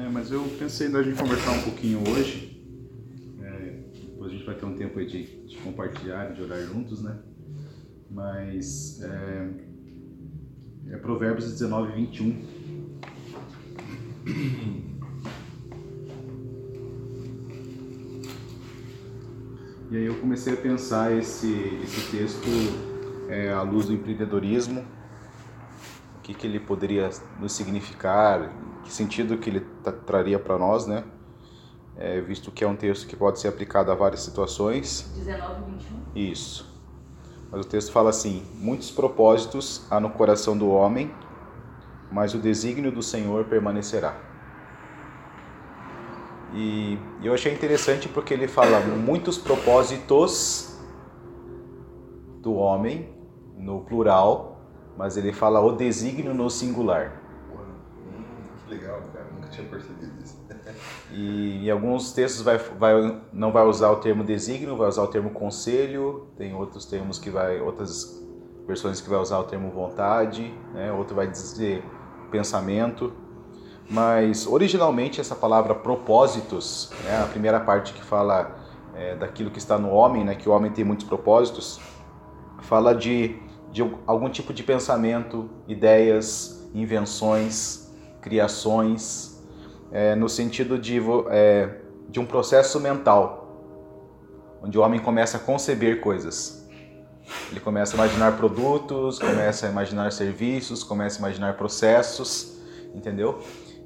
É, mas eu pensei em a gente conversar um pouquinho hoje. É, depois a gente vai ter um tempo aí de, de compartilhar, de orar juntos, né? Mas é, é Provérbios 19, 21. E aí eu comecei a pensar esse, esse texto é, à luz do empreendedorismo, o que, que ele poderia nos significar, que sentido que ele traria para nós, né? É, visto que é um texto que pode ser aplicado a várias situações. 19 e 21? Isso. Mas o texto fala assim: Muitos propósitos há no coração do homem, mas o desígnio do Senhor permanecerá. E eu achei interessante porque ele fala muitos propósitos do homem, no plural, mas ele fala o desígnio no singular. que legal, cara, tinha percebido isso. E em alguns textos vai, vai, não vai usar o termo desígnio, vai usar o termo conselho, tem outros termos que vai, outras versões que vai usar o termo vontade, né? outro vai dizer pensamento. Mas originalmente essa palavra propósitos, né, a primeira parte que fala é, daquilo que está no homem, né, que o homem tem muitos propósitos, fala de, de algum tipo de pensamento, ideias, invenções, criações, é, no sentido de, é, de um processo mental, onde o homem começa a conceber coisas. Ele começa a imaginar produtos, começa a imaginar serviços, começa a imaginar processos, entendeu?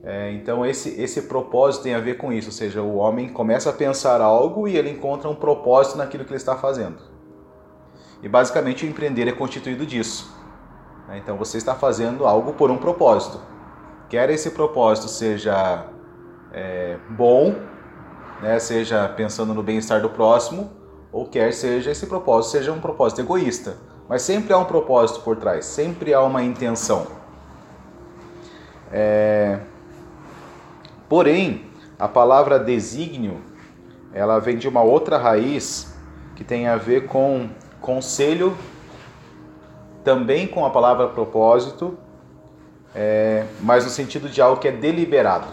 É, então esse, esse propósito tem a ver com isso, ou seja, o homem começa a pensar algo e ele encontra um propósito naquilo que ele está fazendo. E basicamente o empreender é constituído disso. Né? Então você está fazendo algo por um propósito. Quer esse propósito seja é, bom, né? seja pensando no bem-estar do próximo, ou quer seja esse propósito seja um propósito egoísta. Mas sempre há um propósito por trás, sempre há uma intenção. É, Porém, a palavra desígnio, ela vem de uma outra raiz que tem a ver com conselho, também com a palavra propósito, é, mas no sentido de algo que é deliberado.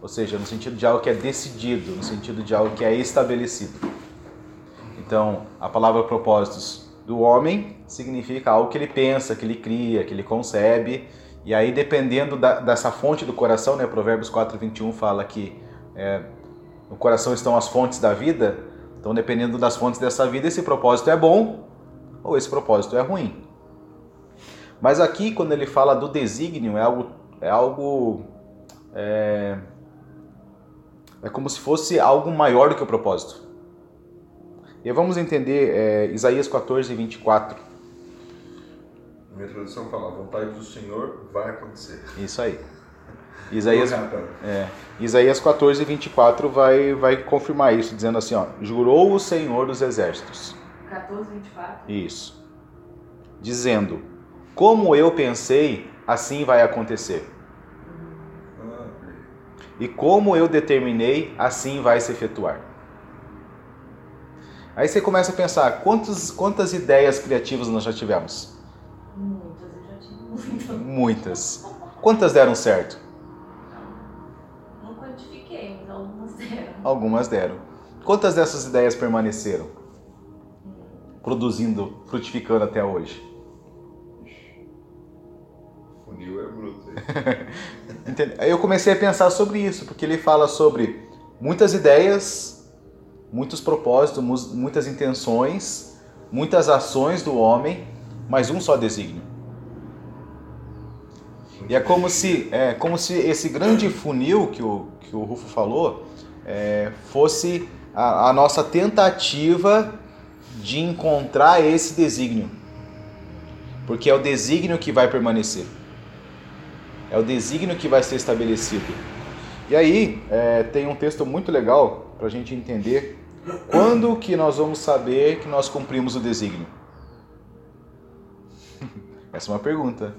Ou seja, no sentido de algo que é decidido, no sentido de algo que é estabelecido. Então, a palavra propósitos do homem significa algo que ele pensa, que ele cria, que ele concebe, e aí, dependendo da, dessa fonte do coração, né, Provérbios 4, 21 fala que é, no coração estão as fontes da vida. Então, dependendo das fontes dessa vida, esse propósito é bom ou esse propósito é ruim. Mas aqui, quando ele fala do desígnio, é algo. É, algo, é, é como se fosse algo maior do que o propósito. E vamos entender é, Isaías 14, 24 minha tradução fala, a vontade do Senhor vai acontecer. Isso aí. Isaías, é, Isaías 14, 24 vai, vai confirmar isso, dizendo assim, ó, jurou o Senhor dos Exércitos. 14, 24? Isso. Dizendo, como eu pensei, assim vai acontecer. E como eu determinei, assim vai se efetuar. Aí você começa a pensar, quantos, quantas ideias criativas nós já tivemos? Muitas, eu já tive muitas. Muitas. Quantas deram certo? Não quantifiquei, mas algumas deram. Algumas deram. Quantas dessas ideias permaneceram? Produzindo, frutificando até hoje? funil é bruto. Eu comecei a pensar sobre isso, porque ele fala sobre muitas ideias, muitos propósitos, mu- muitas intenções, muitas ações do homem, mas um só desígnio. E é como se, é como se esse grande funil que o, que o Rufo falou é, fosse a, a nossa tentativa de encontrar esse desígnio. Porque é o desígnio que vai permanecer. É o desígnio que vai ser estabelecido. E aí, é, tem um texto muito legal para a gente entender quando que nós vamos saber que nós cumprimos o desígnio. Essa é uma pergunta.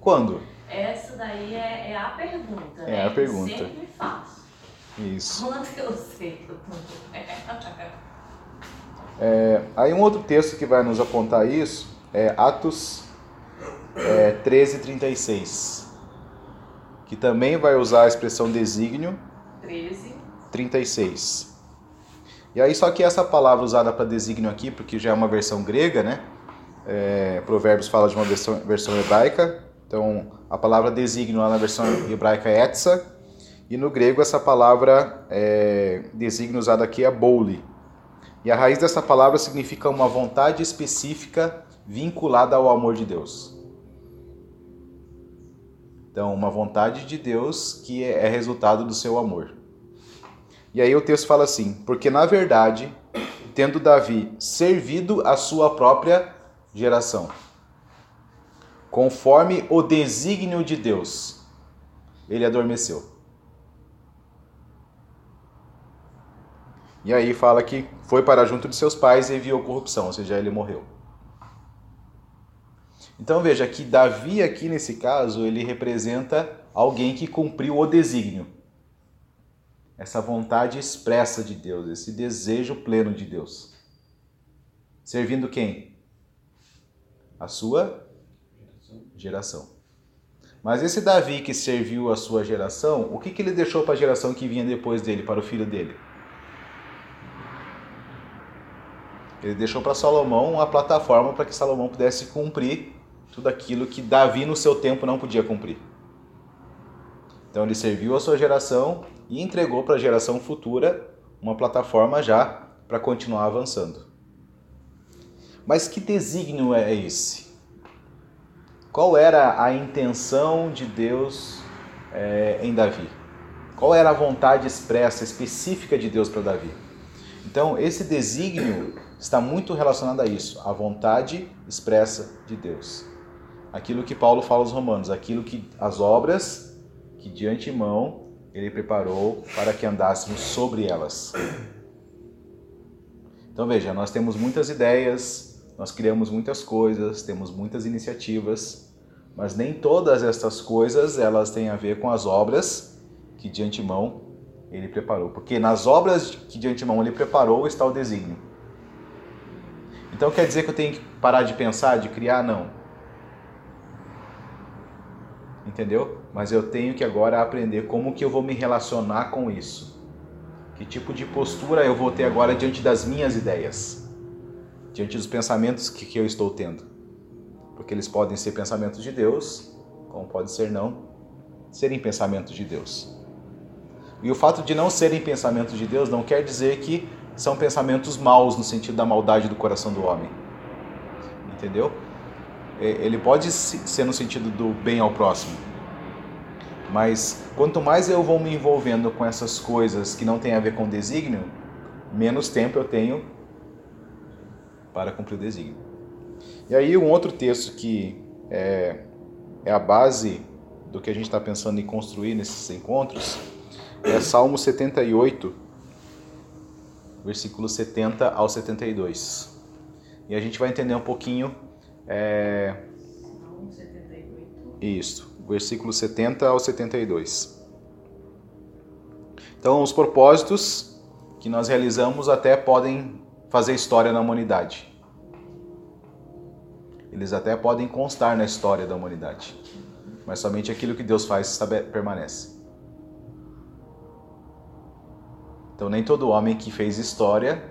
Quando? Essa daí é, é a pergunta, É né? a pergunta. Sempre faço. Isso. Quando eu sei que eu tô... É, aí um outro texto que vai nos apontar isso é Atos é, 13, 36. Que também vai usar a expressão desígnio, 13. 36. E aí, só que essa palavra usada para desígnio aqui, porque já é uma versão grega, né? É, Provérbios fala de uma versão, versão hebraica. Então, a palavra desígnio lá na versão hebraica é etsa. E no grego, essa palavra é, desígnio usada aqui é boule. E a raiz dessa palavra significa uma vontade específica vinculada ao amor de Deus. Então, uma vontade de Deus que é resultado do seu amor. E aí o texto fala assim: porque na verdade, tendo Davi servido a sua própria geração, conforme o desígnio de Deus, ele adormeceu. E aí fala que foi para junto de seus pais e enviou corrupção, ou seja, ele morreu. Então veja que Davi aqui nesse caso, ele representa alguém que cumpriu o desígnio essa vontade expressa de Deus, esse desejo pleno de Deus. Servindo quem? A sua geração. Mas esse Davi que serviu a sua geração, o que, que ele deixou para a geração que vinha depois dele, para o filho dele? Ele deixou para Salomão uma plataforma para que Salomão pudesse cumprir tudo aquilo que Davi no seu tempo não podia cumprir. Então ele serviu a sua geração e entregou para a geração futura uma plataforma já para continuar avançando. Mas que desígnio é esse? Qual era a intenção de Deus é, em Davi? Qual era a vontade expressa, específica de Deus para Davi? Então, esse desígnio está muito relacionado a isso, a vontade expressa de Deus. Aquilo que Paulo fala aos Romanos, aquilo que as obras que de antemão ele preparou para que andássemos sobre elas. Então veja, nós temos muitas ideias, nós criamos muitas coisas, temos muitas iniciativas, mas nem todas estas coisas elas têm a ver com as obras que de antemão ele preparou, porque nas obras que de antemão ele preparou está o desígnio. Então quer dizer que eu tenho que parar de pensar, de criar? Não entendeu? Mas eu tenho que agora aprender como que eu vou me relacionar com isso. Que tipo de postura eu vou ter agora diante das minhas ideias, diante dos pensamentos que, que eu estou tendo. Porque eles podem ser pensamentos de Deus, como pode ser não serem pensamentos de Deus. E o fato de não serem pensamentos de Deus não quer dizer que são pensamentos maus no sentido da maldade do coração do homem. Entendeu? É, ele pode ser no sentido do bem ao próximo. Mas quanto mais eu vou me envolvendo com essas coisas que não têm a ver com desígnio, menos tempo eu tenho para cumprir o desígnio. E aí um outro texto que é, é a base do que a gente está pensando em construir nesses encontros é Salmo 78, versículo 70 ao 72. E a gente vai entender um pouquinho é... Salmo 78. Isso, versículo 70 ao 72. Então, os propósitos que nós realizamos até podem fazer história na humanidade. Eles até podem constar na história da humanidade. Mas somente aquilo que Deus faz permanece. Então, nem todo homem que fez história,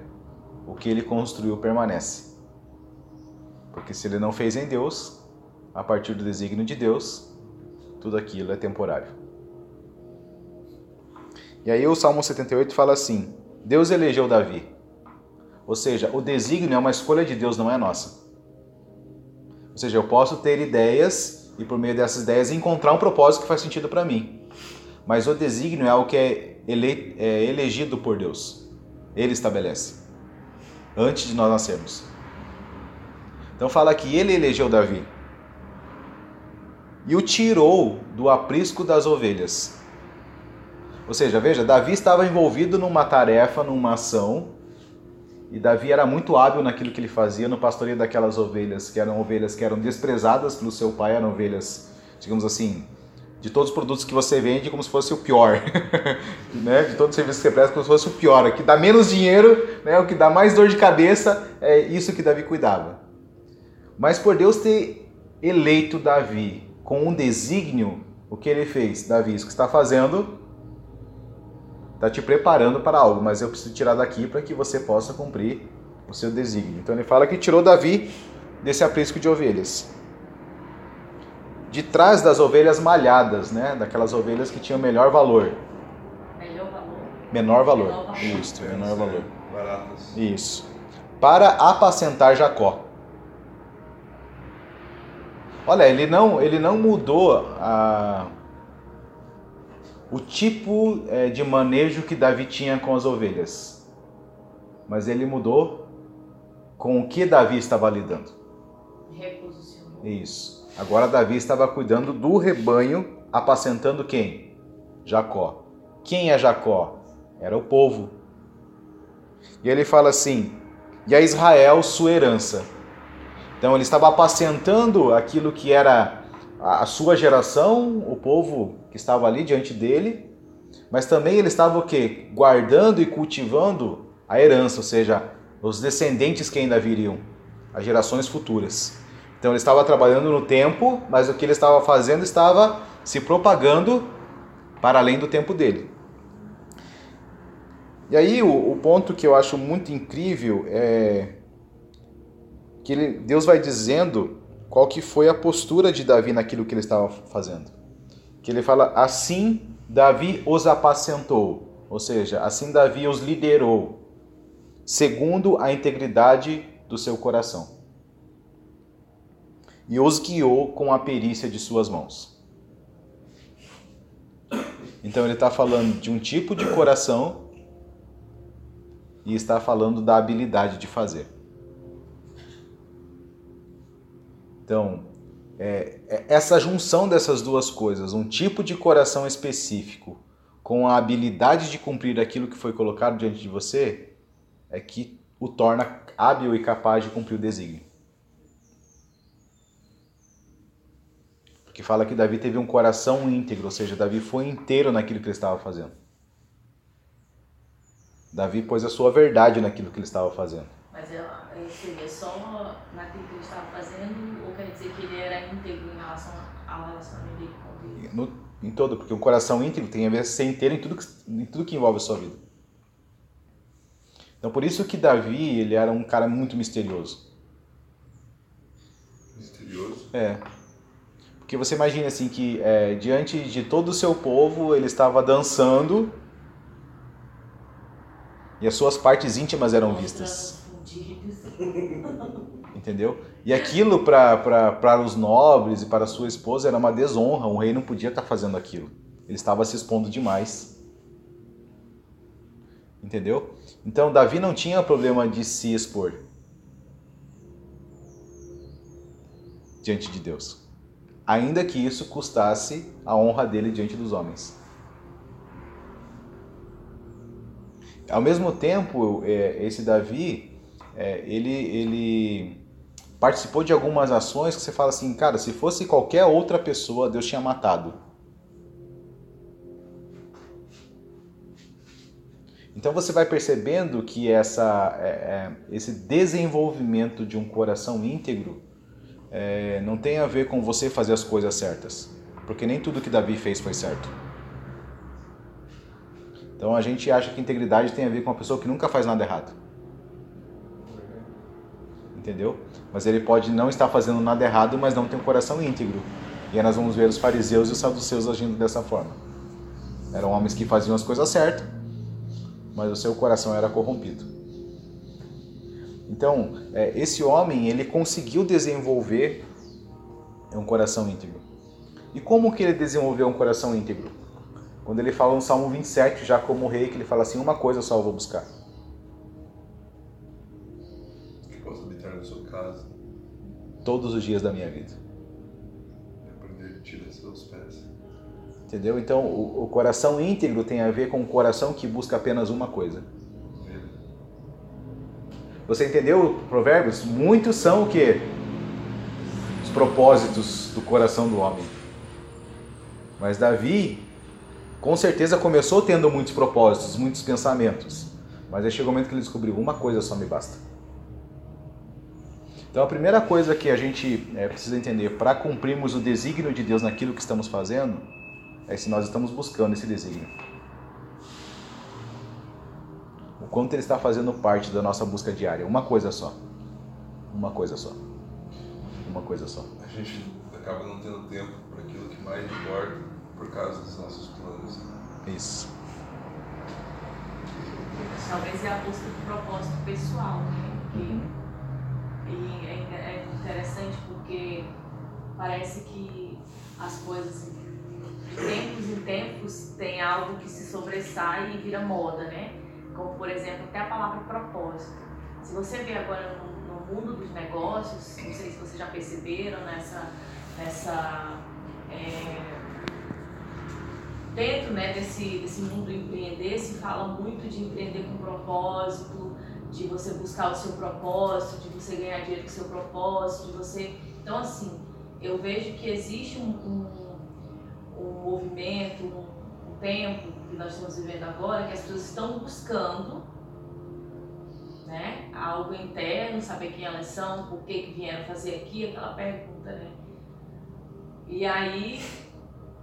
o que ele construiu permanece. Porque se ele não fez em Deus, a partir do desígnio de Deus, tudo aquilo é temporário. E aí o Salmo 78 fala assim: Deus elegeu Davi. Ou seja, o desígnio é uma escolha de Deus, não é nossa. Ou seja, eu posso ter ideias e por meio dessas ideias encontrar um propósito que faz sentido para mim. Mas o desígnio é algo que é, ele, é elegido por Deus. Ele estabelece. Antes de nós nascermos. Então fala que ele elegeu Davi e o tirou do aprisco das ovelhas. Ou seja, veja, Davi estava envolvido numa tarefa, numa ação, e Davi era muito hábil naquilo que ele fazia no pastoreio daquelas ovelhas, que eram ovelhas que eram desprezadas pelo seu pai, eram ovelhas, digamos assim, de todos os produtos que você vende, como se fosse o pior. né? De todos os serviços que você presta, como se fosse o pior. O que dá menos dinheiro, né? o que dá mais dor de cabeça, é isso que Davi cuidava. Mas por Deus ter eleito Davi com um desígnio, o que ele fez? Davi, isso que está fazendo está te preparando para algo, mas eu preciso tirar daqui para que você possa cumprir o seu desígnio. Então ele fala que tirou Davi desse aprisco de ovelhas. De trás das ovelhas malhadas, né? Daquelas ovelhas que tinham melhor valor. Melhor valor. Menor valor. Menor valor. Isso, menor valor. Baratas. Isso. Para apacentar Jacó. Olha, ele não, ele não mudou a, o tipo é, de manejo que Davi tinha com as ovelhas. Mas ele mudou com o que Davi estava lidando. Reposicionou. Isso. Agora Davi estava cuidando do rebanho, apacentando quem? Jacó. Quem é Jacó? Era o povo. E ele fala assim: e a Israel sua herança. Então ele estava apacentando aquilo que era a sua geração, o povo que estava ali diante dele, mas também ele estava o quê? Guardando e cultivando a herança, ou seja, os descendentes que ainda viriam, as gerações futuras. Então ele estava trabalhando no tempo, mas o que ele estava fazendo estava se propagando para além do tempo dele. E aí o, o ponto que eu acho muito incrível é que ele- Deus vai dizendo qual que foi a postura de Davi naquilo que ele estava fazendo. Que ele fala, assim Davi os apacentou, ou seja, assim Davi os liderou, segundo a integridade do seu coração. E os guiou com a perícia de suas mãos. Então ele está falando de um tipo de coração e está falando da habilidade de fazer. Então, é, é essa junção dessas duas coisas, um tipo de coração específico com a habilidade de cumprir aquilo que foi colocado diante de você, é que o torna hábil e capaz de cumprir o desígnio. Porque fala que Davi teve um coração íntegro, ou seja, Davi foi inteiro naquilo que ele estava fazendo. Davi pôs a sua verdade naquilo que ele estava fazendo. Mas ela, é, seria só naquilo que ele estava fazendo, ou quer dizer que ele era íntegro em relação ao relacionamento dele com Deus? No, em todo, porque um coração íntegro tem a ver ser inteiro em tudo, que, em tudo que envolve a sua vida. Então por isso que Davi, ele era um cara muito misterioso. Misterioso. É. Porque você imagina assim que é, diante de todo o seu povo, ele estava dançando e as suas partes íntimas eram vistas. Entendeu? E aquilo para os nobres e para sua esposa era uma desonra. Um rei não podia estar fazendo aquilo. Ele estava se expondo demais. Entendeu? Então Davi não tinha problema de se expor diante de Deus. Ainda que isso custasse a honra dele diante dos homens. Ao mesmo tempo, é, esse Davi, é, ele, ele participou de algumas ações que você fala assim, cara, se fosse qualquer outra pessoa, Deus tinha matado. Então você vai percebendo que essa, é, é, esse desenvolvimento de um coração íntegro é, não tem a ver com você fazer as coisas certas, porque nem tudo que Davi fez foi certo. Então a gente acha que integridade tem a ver com uma pessoa que nunca faz nada errado. Entendeu? Mas ele pode não estar fazendo nada errado, mas não tem um coração íntegro. E aí nós vamos ver os fariseus e os saduceus agindo dessa forma. Eram homens que faziam as coisas certas, mas o seu coração era corrompido. Então, é, esse homem, ele conseguiu desenvolver um coração íntegro. E como que ele desenvolveu um coração íntegro? Quando ele fala no Salmo 27, já como rei, que ele fala assim, uma coisa só eu vou buscar. Todos os dias da minha vida. aprender seus pés. Entendeu? Então, o, o coração íntegro tem a ver com um coração que busca apenas uma coisa. Você entendeu, Provérbios? Muitos são o quê? Os propósitos do coração do homem. Mas Davi, com certeza, começou tendo muitos propósitos, muitos pensamentos. Mas aí chegou o momento que ele descobriu: uma coisa só me basta. Então a primeira coisa que a gente é, precisa entender para cumprirmos o desígnio de Deus naquilo que estamos fazendo é se nós estamos buscando esse desígnio. O quanto ele está fazendo parte da nossa busca diária. Uma coisa só. Uma coisa só. Uma coisa só. A gente acaba não tendo tempo para aquilo que mais importa por causa dos nossos planos. Isso. Talvez é a busca do propósito pessoal, né? Uhum. E é, é interessante porque parece que as coisas de tempos em tempos tem algo que se sobressai e vira moda, né? Como por exemplo até a palavra propósito. Se você vê agora no, no mundo dos negócios, não sei se vocês já perceberam nessa, nessa é, dentro né, desse, desse mundo empreender se fala muito de empreender com propósito, de você buscar o seu propósito, de você ganhar dinheiro com o seu propósito, de você. Então, assim, eu vejo que existe um, um, um movimento, um, tempo que nós estamos vivendo agora, que as pessoas estão buscando né, algo interno, saber quem elas são, por que, que vieram fazer aqui, aquela pergunta, né? E aí,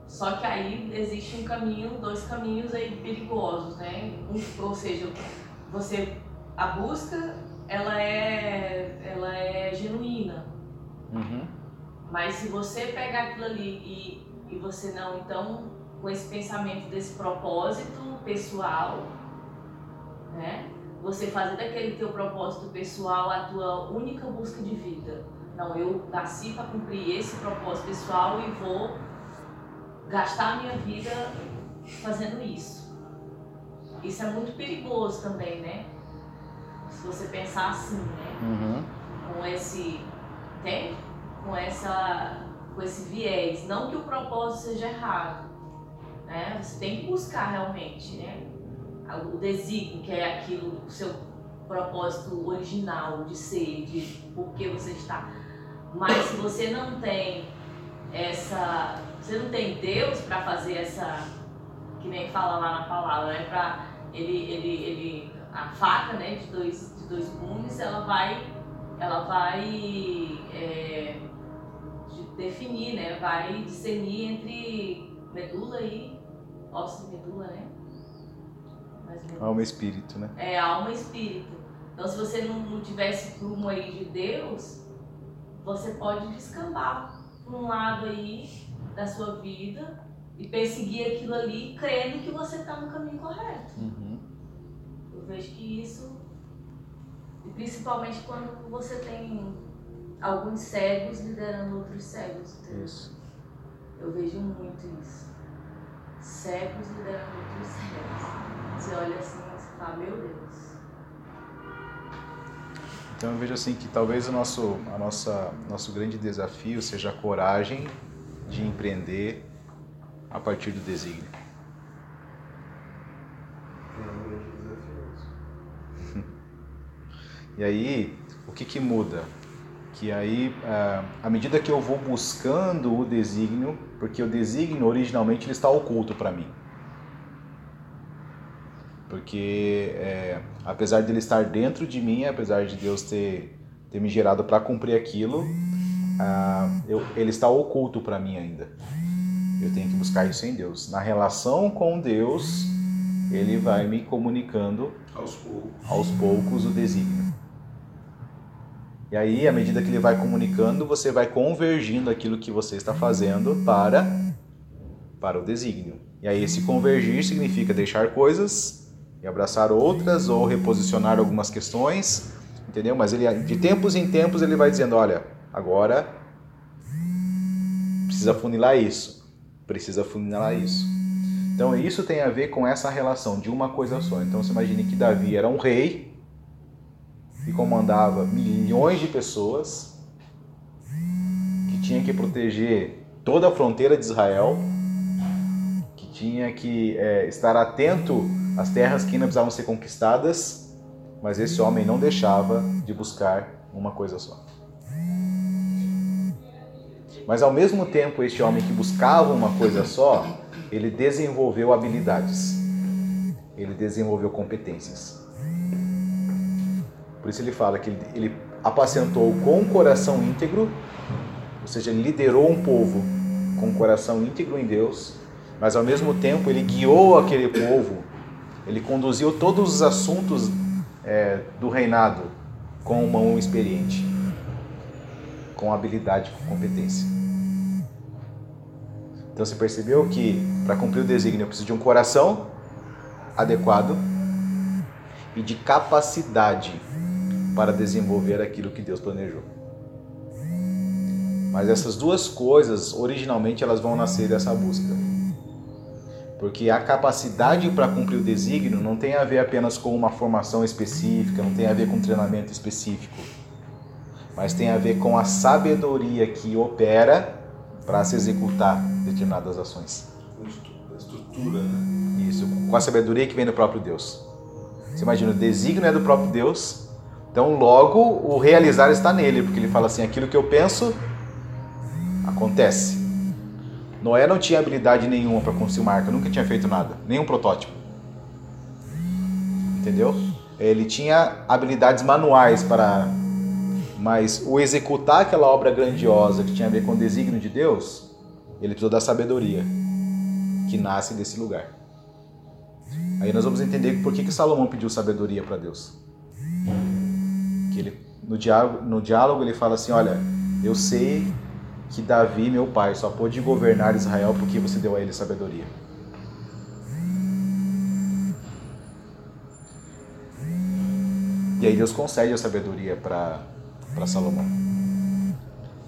só que aí existe um caminho, dois caminhos aí perigosos, né? Um, ou seja, você a busca ela é, ela é genuína. Uhum. Mas se você pegar aquilo ali e, e você não, então, com esse pensamento desse propósito pessoal, né? Você fazer daquele teu propósito pessoal a tua única busca de vida. Não, eu nasci para cumprir esse propósito pessoal e vou gastar a minha vida fazendo isso. Isso é muito perigoso também, né? se você pensar assim, né? Uhum. Com esse, tem? Com essa, com esse viés, não que o propósito seja errado, né? Você tem que buscar realmente, né? O desígnio, que é aquilo, o seu propósito original de ser, de por que você está. Mas se você não tem essa, você não tem Deus para fazer essa, que nem fala lá na palavra, né? Para ele, ele, ele a faca né, de, dois, de dois ela vai, ela vai é, de definir, né, vai discernir entre medula e e medula, né? Medula. Alma e espírito, né? É, alma e espírito. Então, se você não, não tivesse prumo aí de Deus, você pode descambar para um lado aí da sua vida e perseguir aquilo ali, crendo que você está no caminho correto. Uhum. Eu vejo que isso, principalmente quando você tem alguns cegos liderando outros cegos. Entendeu? Isso. Eu vejo muito isso. Cegos liderando outros cegos. Você olha assim e você fala, meu Deus. Então eu vejo assim que talvez o nosso, a nossa, nosso grande desafio seja a coragem de empreender a partir do desígnio. E aí, o que, que muda? Que aí, é, à medida que eu vou buscando o desígnio, porque o desígnio originalmente ele está oculto para mim. Porque é, apesar de ele estar dentro de mim, apesar de Deus ter, ter me gerado para cumprir aquilo, uh, eu, ele está oculto para mim ainda. Eu tenho que buscar isso em Deus. Na relação com Deus, ele vai me comunicando aos poucos, aos poucos o desígnio. E aí, à medida que ele vai comunicando, você vai convergindo aquilo que você está fazendo para para o desígnio. E aí esse convergir significa deixar coisas e abraçar outras ou reposicionar algumas questões, entendeu? Mas ele de tempos em tempos ele vai dizendo, olha, agora precisa funilar isso, precisa funilar isso. Então isso tem a ver com essa relação de uma coisa só. Então você imagine que Davi era um rei e comandava milhões de pessoas, que tinha que proteger toda a fronteira de Israel, que tinha que é, estar atento às terras que ainda precisavam ser conquistadas, mas esse homem não deixava de buscar uma coisa só. Mas ao mesmo tempo, este homem que buscava uma coisa só, ele desenvolveu habilidades, ele desenvolveu competências. Por isso ele fala que ele, apacentou com um coração íntegro, ou seja, ele liderou um povo com um coração íntegro em Deus, mas ao mesmo tempo ele guiou aquele povo, ele conduziu todos os assuntos é, do reinado com mão experiente, com habilidade, com competência. Então você percebeu que para cumprir o desígnio eu preciso de um coração adequado e de capacidade para desenvolver aquilo que Deus planejou. Mas essas duas coisas, originalmente, elas vão nascer dessa busca. Porque a capacidade para cumprir o desígnio não tem a ver apenas com uma formação específica, não tem a ver com um treinamento específico, mas tem a ver com a sabedoria que opera para se executar determinadas ações. A estrutura, né? Isso, com a sabedoria que vem do próprio Deus. Você imagina, o desígnio é do próprio Deus, então logo o realizar está nele, porque ele fala assim: aquilo que eu penso acontece. Noé não tinha habilidade nenhuma para construir uma arca, nunca tinha feito nada, nenhum protótipo. Entendeu? Ele tinha habilidades manuais para. Mas o executar aquela obra grandiosa que tinha a ver com o desígnio de Deus, ele precisou da sabedoria que nasce desse lugar. Aí nós vamos entender por que, que Salomão pediu sabedoria para Deus. Que ele, no, diálogo, no diálogo ele fala assim: Olha, eu sei que Davi, meu pai, só pôde governar Israel porque você deu a ele sabedoria. E aí Deus concede a sabedoria para Salomão.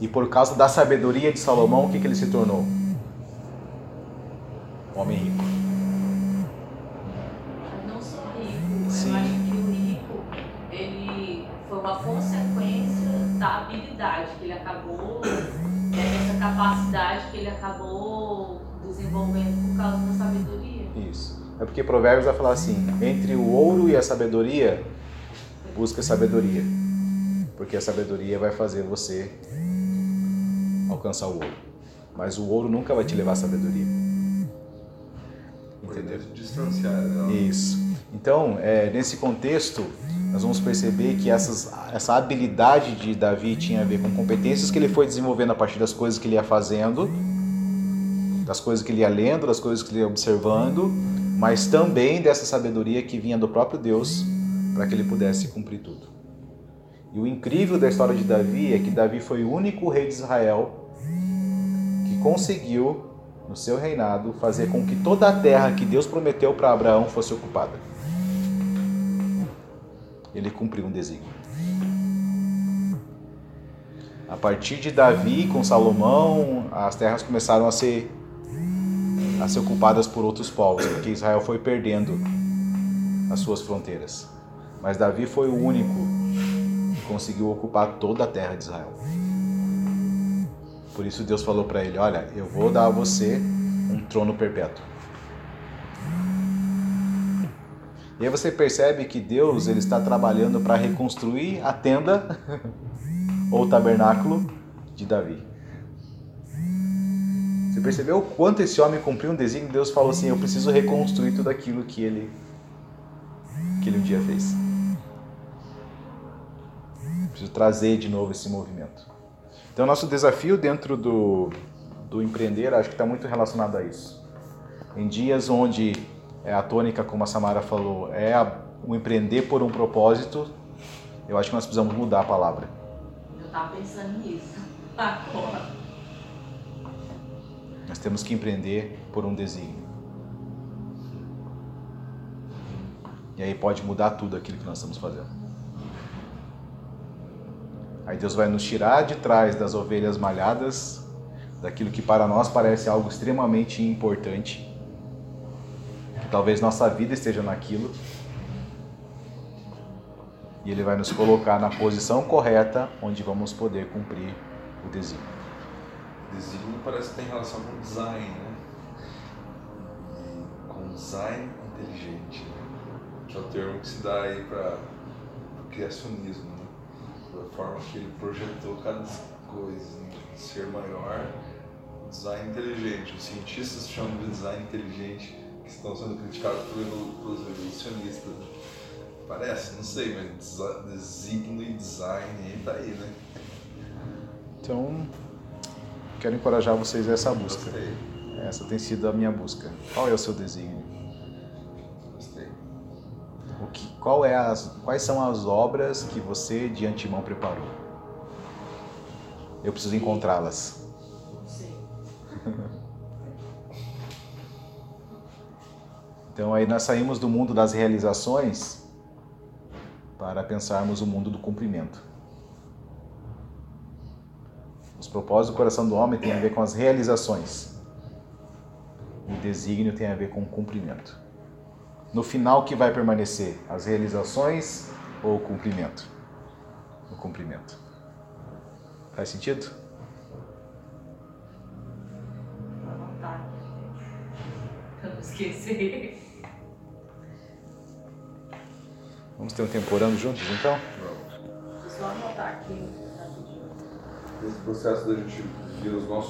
E por causa da sabedoria de Salomão, o que, que ele se tornou? Homem rico. Não só rico, Sim. eu acho que o rico, ele foi uma consequência da habilidade que ele acabou, né, dessa capacidade que ele acabou desenvolvendo por causa da sabedoria. Isso. É porque Provérbios vai falar assim: entre o ouro e a sabedoria, busca sabedoria. Porque a sabedoria vai fazer você alcançar o ouro. Mas o ouro nunca vai te levar à sabedoria. Entendeu? Distanciar ela. Isso. Então, é, nesse contexto, nós vamos perceber que essas, essa habilidade de Davi tinha a ver com competências que ele foi desenvolvendo a partir das coisas que ele ia fazendo, das coisas que ele ia lendo, das coisas que ele ia observando, mas também dessa sabedoria que vinha do próprio Deus para que ele pudesse cumprir tudo. E o incrível da história de Davi é que Davi foi o único rei de Israel que conseguiu, no seu reinado, fazer com que toda a terra que Deus prometeu para Abraão fosse ocupada. Ele cumpriu um desígnio. A partir de Davi com Salomão, as terras começaram a ser a ser ocupadas por outros povos, porque Israel foi perdendo as suas fronteiras. Mas Davi foi o único que conseguiu ocupar toda a terra de Israel. Por isso Deus falou para ele: Olha, eu vou dar a você um trono perpétuo. E aí você percebe que Deus ele está trabalhando para reconstruir a tenda ou tabernáculo de Davi. Você percebeu o quanto esse homem cumpriu um desígnio? Deus falou assim: Eu preciso reconstruir tudo aquilo que ele, que ele um dia fez. Preciso trazer de novo esse movimento. Então, nosso desafio dentro do, do empreender, acho que está muito relacionado a isso. Em dias onde é, a tônica, como a Samara falou, é a, o empreender por um propósito, eu acho que nós precisamos mudar a palavra. Eu tava pensando nisso agora. Nós temos que empreender por um desígnio. E aí pode mudar tudo aquilo que nós estamos fazendo. Aí Deus vai nos tirar de trás das ovelhas malhadas, daquilo que para nós parece algo extremamente importante, talvez nossa vida esteja naquilo, e Ele vai nos colocar na posição correta onde vamos poder cumprir o desígnio. Desígnio parece que tem relação com design, né? E com design inteligente, né? que é o termo que se dá aí para o criacionismo, né? Da forma que ele projetou cada coisa, né? ser maior, design inteligente. Os cientistas chamam de design inteligente, que estão sendo criticados pelo- pelos evolucionistas. Né? Parece, não sei, mas designo e design tá aí, né? Então, quero encorajar vocês a essa busca. Gostei, Essa tem sido a minha busca. Qual é o seu desígnio? gostei. O que, qual é as, quais são as obras que você de antemão preparou? Eu preciso encontrá-las. Não Então aí nós saímos do mundo das realizações para pensarmos o mundo do cumprimento. Os propósitos do coração do homem têm a ver com as realizações. O desígnio tem a ver com o cumprimento. No final, o que vai permanecer? As realizações ou o cumprimento? O cumprimento. Faz sentido? Esquecer. Vamos ter um tempo orando juntos então? Vamos. Só anotar aqui rapidinho. Esse processo da gente ver os nossos